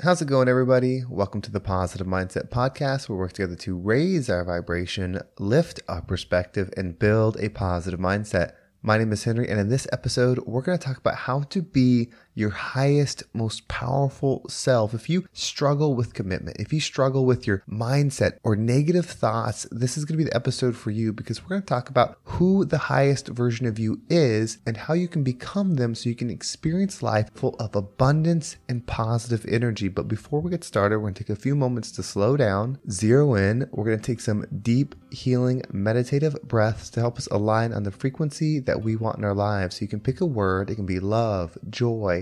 How's it going, everybody? Welcome to the Positive Mindset Podcast, where we work together to raise our vibration, lift our perspective, and build a positive mindset. My name is Henry, and in this episode, we're going to talk about how to be your highest, most powerful self. If you struggle with commitment, if you struggle with your mindset or negative thoughts, this is going to be the episode for you because we're going to talk about who the highest version of you is and how you can become them so you can experience life full of abundance and positive energy. But before we get started, we're going to take a few moments to slow down, zero in. We're going to take some deep, healing, meditative breaths to help us align on the frequency that we want in our lives. So you can pick a word, it can be love, joy,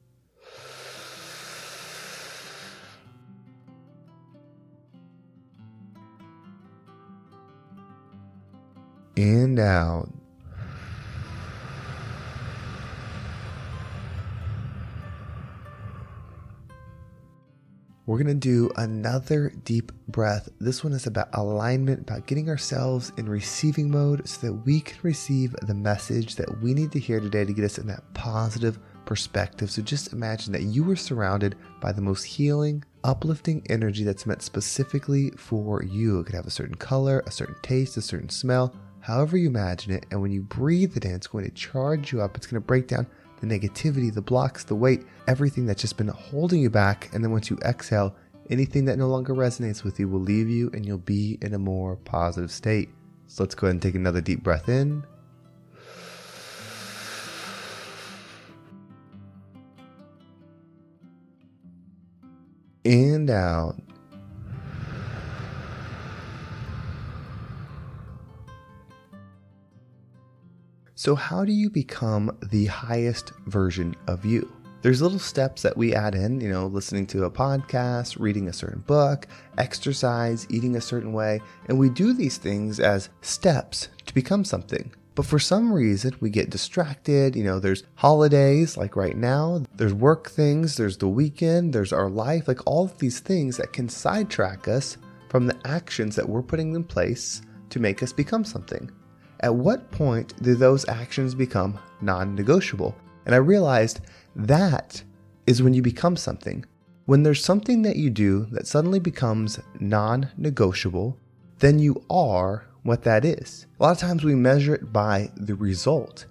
And out. We're going to do another deep breath. This one is about alignment, about getting ourselves in receiving mode so that we can receive the message that we need to hear today to get us in that positive perspective. So just imagine that you are surrounded by the most healing, uplifting energy that's meant specifically for you. It could have a certain color, a certain taste, a certain smell, however you imagine it. And when you breathe it in, it's going to charge you up. It's going to break down the negativity, the blocks, the weight, everything that's just been holding you back. And then once you exhale, anything that no longer resonates with you will leave you and you'll be in a more positive state. So let's go ahead and take another deep breath in. And out. So, how do you become the highest version of you? There's little steps that we add in, you know, listening to a podcast, reading a certain book, exercise, eating a certain way, and we do these things as steps to become something. But for some reason, we get distracted. You know, there's holidays like right now, there's work things, there's the weekend, there's our life, like all of these things that can sidetrack us from the actions that we're putting in place to make us become something. At what point do those actions become non negotiable? And I realized that is when you become something. When there's something that you do that suddenly becomes non negotiable, then you are what that is. A lot of times we measure it by the result.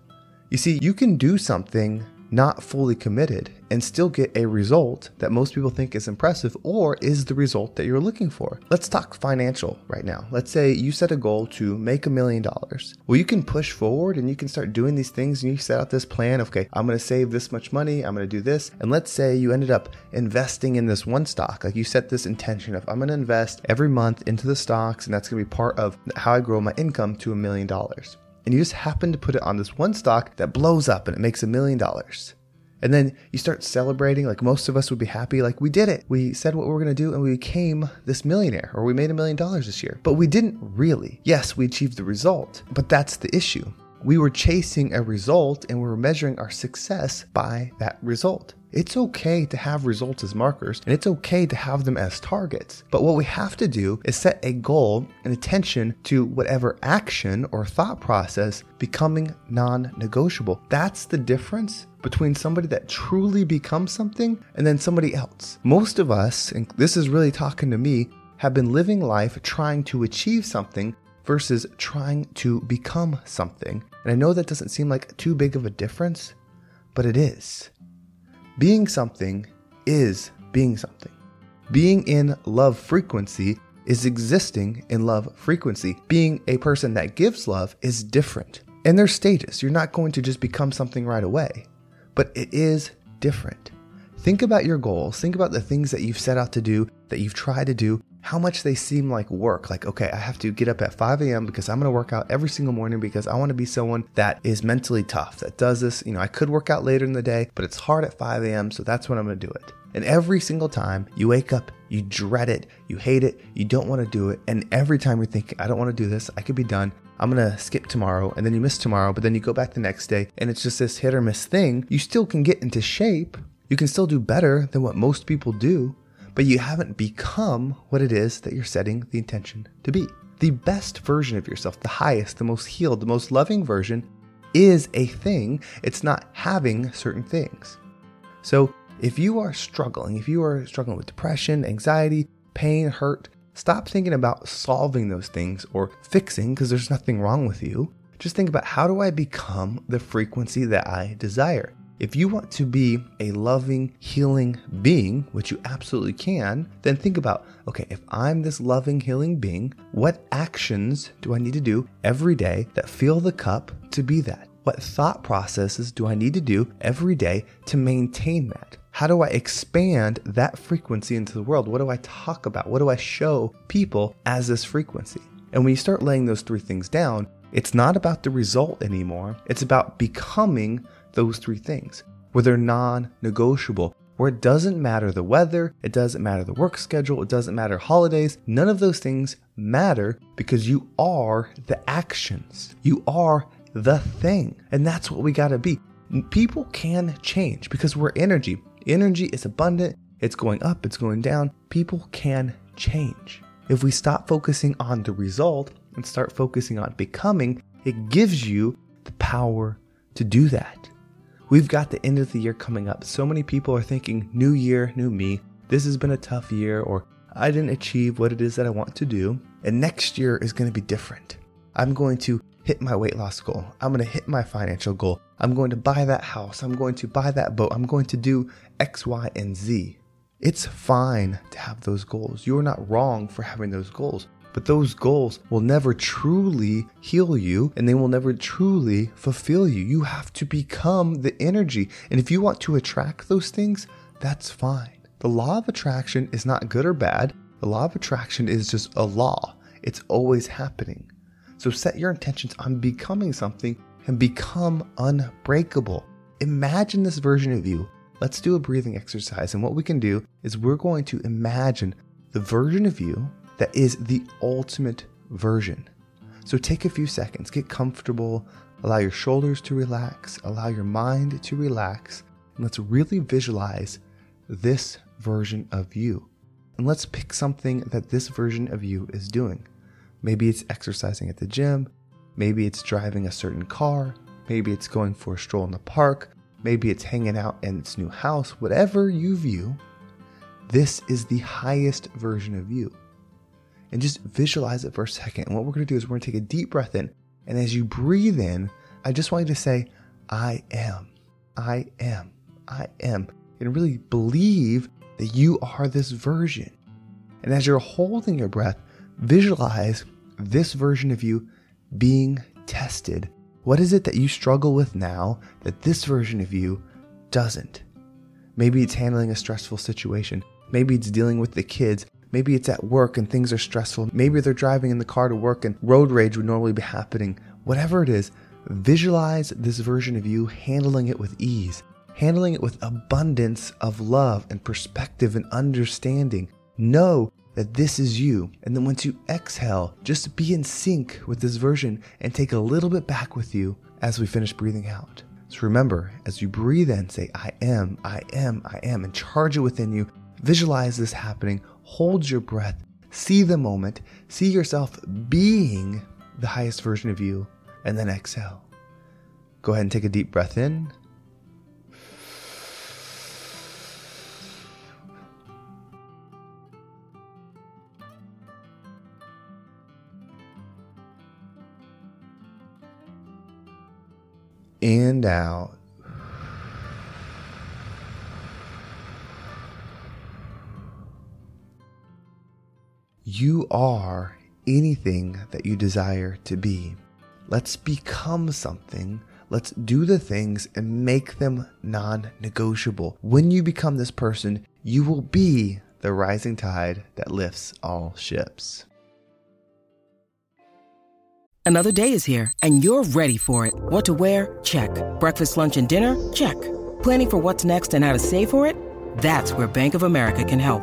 You see, you can do something not fully committed and still get a result that most people think is impressive or is the result that you're looking for. Let's talk financial right now. Let's say you set a goal to make a million dollars. Well, you can push forward and you can start doing these things and you set out this plan. Okay, I'm going to save this much money. I'm going to do this. And let's say you ended up investing in this one stock. Like you set this intention of I'm going to invest every month into the stocks and that's going to be part of how I grow my income to a million dollars and you just happen to put it on this one stock that blows up and it makes a million dollars. And then you start celebrating, like most of us would be happy, like we did it. We said what we were to do and we became this millionaire, or we made a million dollars this year. But we didn't really. Yes, we achieved the result, but that's the issue. We were chasing a result and we were measuring our success by that result. It's okay to have results as markers and it's okay to have them as targets. But what we have to do is set a goal and attention to whatever action or thought process becoming non negotiable. That's the difference between somebody that truly becomes something and then somebody else. Most of us, and this is really talking to me, have been living life trying to achieve something versus trying to become something. And I know that doesn't seem like too big of a difference, but it is. Being something is being something. Being in love frequency is existing in love frequency. Being a person that gives love is different. And there's stages. You're not going to just become something right away, but it is different. Think about your goals. Think about the things that you've set out to do, that you've tried to do, how much they seem like work. Like, okay, I have to get up at 5 a.m. because I'm going to work out every single morning because I want to be someone that is mentally tough, that does this. You know, I could work out later in the day, but it's hard at 5 a.m. So that's when I'm going to do it. And every single time you wake up, you dread it, you hate it, you don't want to do it. And every time you're thinking, I don't want to do this, I could be done. I'm gonna skip tomorrow, and then you miss tomorrow, but then you go back the next day, and it's just this hit or miss thing. You still can get into shape, you can still do better than what most people do, but you haven't become what it is that you're setting the intention to be. The best version of yourself, the highest, the most healed, the most loving version, is a thing. It's not having certain things. So if you are struggling, if you are struggling with depression, anxiety, pain, hurt, stop thinking about solving those things or fixing because there's nothing wrong with you. Just think about how do I become the frequency that I desire? If you want to be a loving, healing being, which you absolutely can, then think about okay, if I'm this loving, healing being, what actions do I need to do every day that fill the cup to be that? What thought processes do I need to do every day to maintain that? How do I expand that frequency into the world? What do I talk about? What do I show people as this frequency? And when you start laying those three things down, it's not about the result anymore. It's about becoming those three things where they're non negotiable, where it doesn't matter the weather, it doesn't matter the work schedule, it doesn't matter holidays. None of those things matter because you are the actions. You are the thing. And that's what we got to be. People can change because we're energy. Energy is abundant, it's going up, it's going down. People can change. If we stop focusing on the result and start focusing on becoming, it gives you the power to do that. We've got the end of the year coming up. So many people are thinking, new year, new me. This has been a tough year, or I didn't achieve what it is that I want to do. And next year is going to be different. I'm going to hit my weight loss goal. I'm going to hit my financial goal. I'm going to buy that house. I'm going to buy that boat. I'm going to do X, Y, and Z. It's fine to have those goals. You're not wrong for having those goals. But those goals will never truly heal you and they will never truly fulfill you. You have to become the energy. And if you want to attract those things, that's fine. The law of attraction is not good or bad. The law of attraction is just a law, it's always happening. So set your intentions on becoming something and become unbreakable. Imagine this version of you. Let's do a breathing exercise. And what we can do is we're going to imagine the version of you that is the ultimate version. So take a few seconds, get comfortable, allow your shoulders to relax, allow your mind to relax, and let's really visualize this version of you. And let's pick something that this version of you is doing. Maybe it's exercising at the gym. Maybe it's driving a certain car. Maybe it's going for a stroll in the park. Maybe it's hanging out in its new house. Whatever you view, this is the highest version of you. And just visualize it for a second. And what we're going to do is we're going to take a deep breath in. And as you breathe in, I just want you to say, I am, I am, I am. And really believe that you are this version. And as you're holding your breath, Visualize this version of you being tested. What is it that you struggle with now that this version of you doesn't? Maybe it's handling a stressful situation. Maybe it's dealing with the kids. Maybe it's at work and things are stressful. Maybe they're driving in the car to work and road rage would normally be happening. Whatever it is, visualize this version of you handling it with ease, handling it with abundance of love and perspective and understanding. Know that this is you. And then once you exhale, just be in sync with this version and take a little bit back with you as we finish breathing out. So remember, as you breathe in, say, I am, I am, I am, and charge it within you. Visualize this happening. Hold your breath. See the moment. See yourself being the highest version of you. And then exhale. Go ahead and take a deep breath in. and out. You are anything that you desire to be. Let's become something. Let's do the things and make them non negotiable. When you become this person, you will be the rising tide that lifts all ships. Another day is here, and you're ready for it. What to wear? Check. Breakfast, lunch, and dinner? Check. Planning for what's next and how to save for it? That's where Bank of America can help.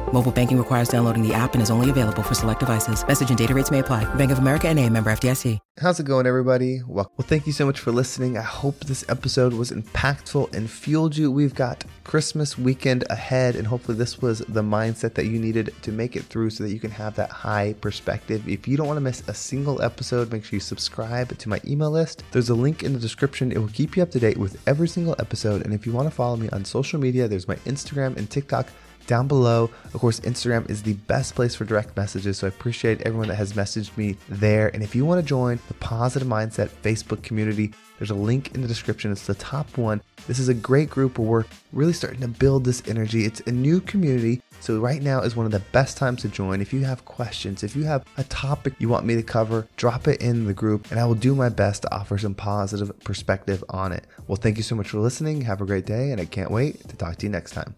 Mobile banking requires downloading the app and is only available for select devices. Message and data rates may apply. Bank of America N.A. member FDIC. How's it going, everybody? Well, well, thank you so much for listening. I hope this episode was impactful and fueled you. We've got Christmas weekend ahead, and hopefully, this was the mindset that you needed to make it through so that you can have that high perspective. If you don't want to miss a single episode, make sure you subscribe to my email list. There's a link in the description, it will keep you up to date with every single episode. And if you want to follow me on social media, there's my Instagram and TikTok down below. Of course, Instagram is the best place for direct messages, so I appreciate everyone that has messaged me there. And if you want to join the Positive Mindset Facebook community, there's a link in the description. It's the top one. This is a great group where we're really starting to build this energy. It's a new community. So, right now is one of the best times to join. If you have questions, if you have a topic you want me to cover, drop it in the group and I will do my best to offer some positive perspective on it. Well, thank you so much for listening. Have a great day, and I can't wait to talk to you next time.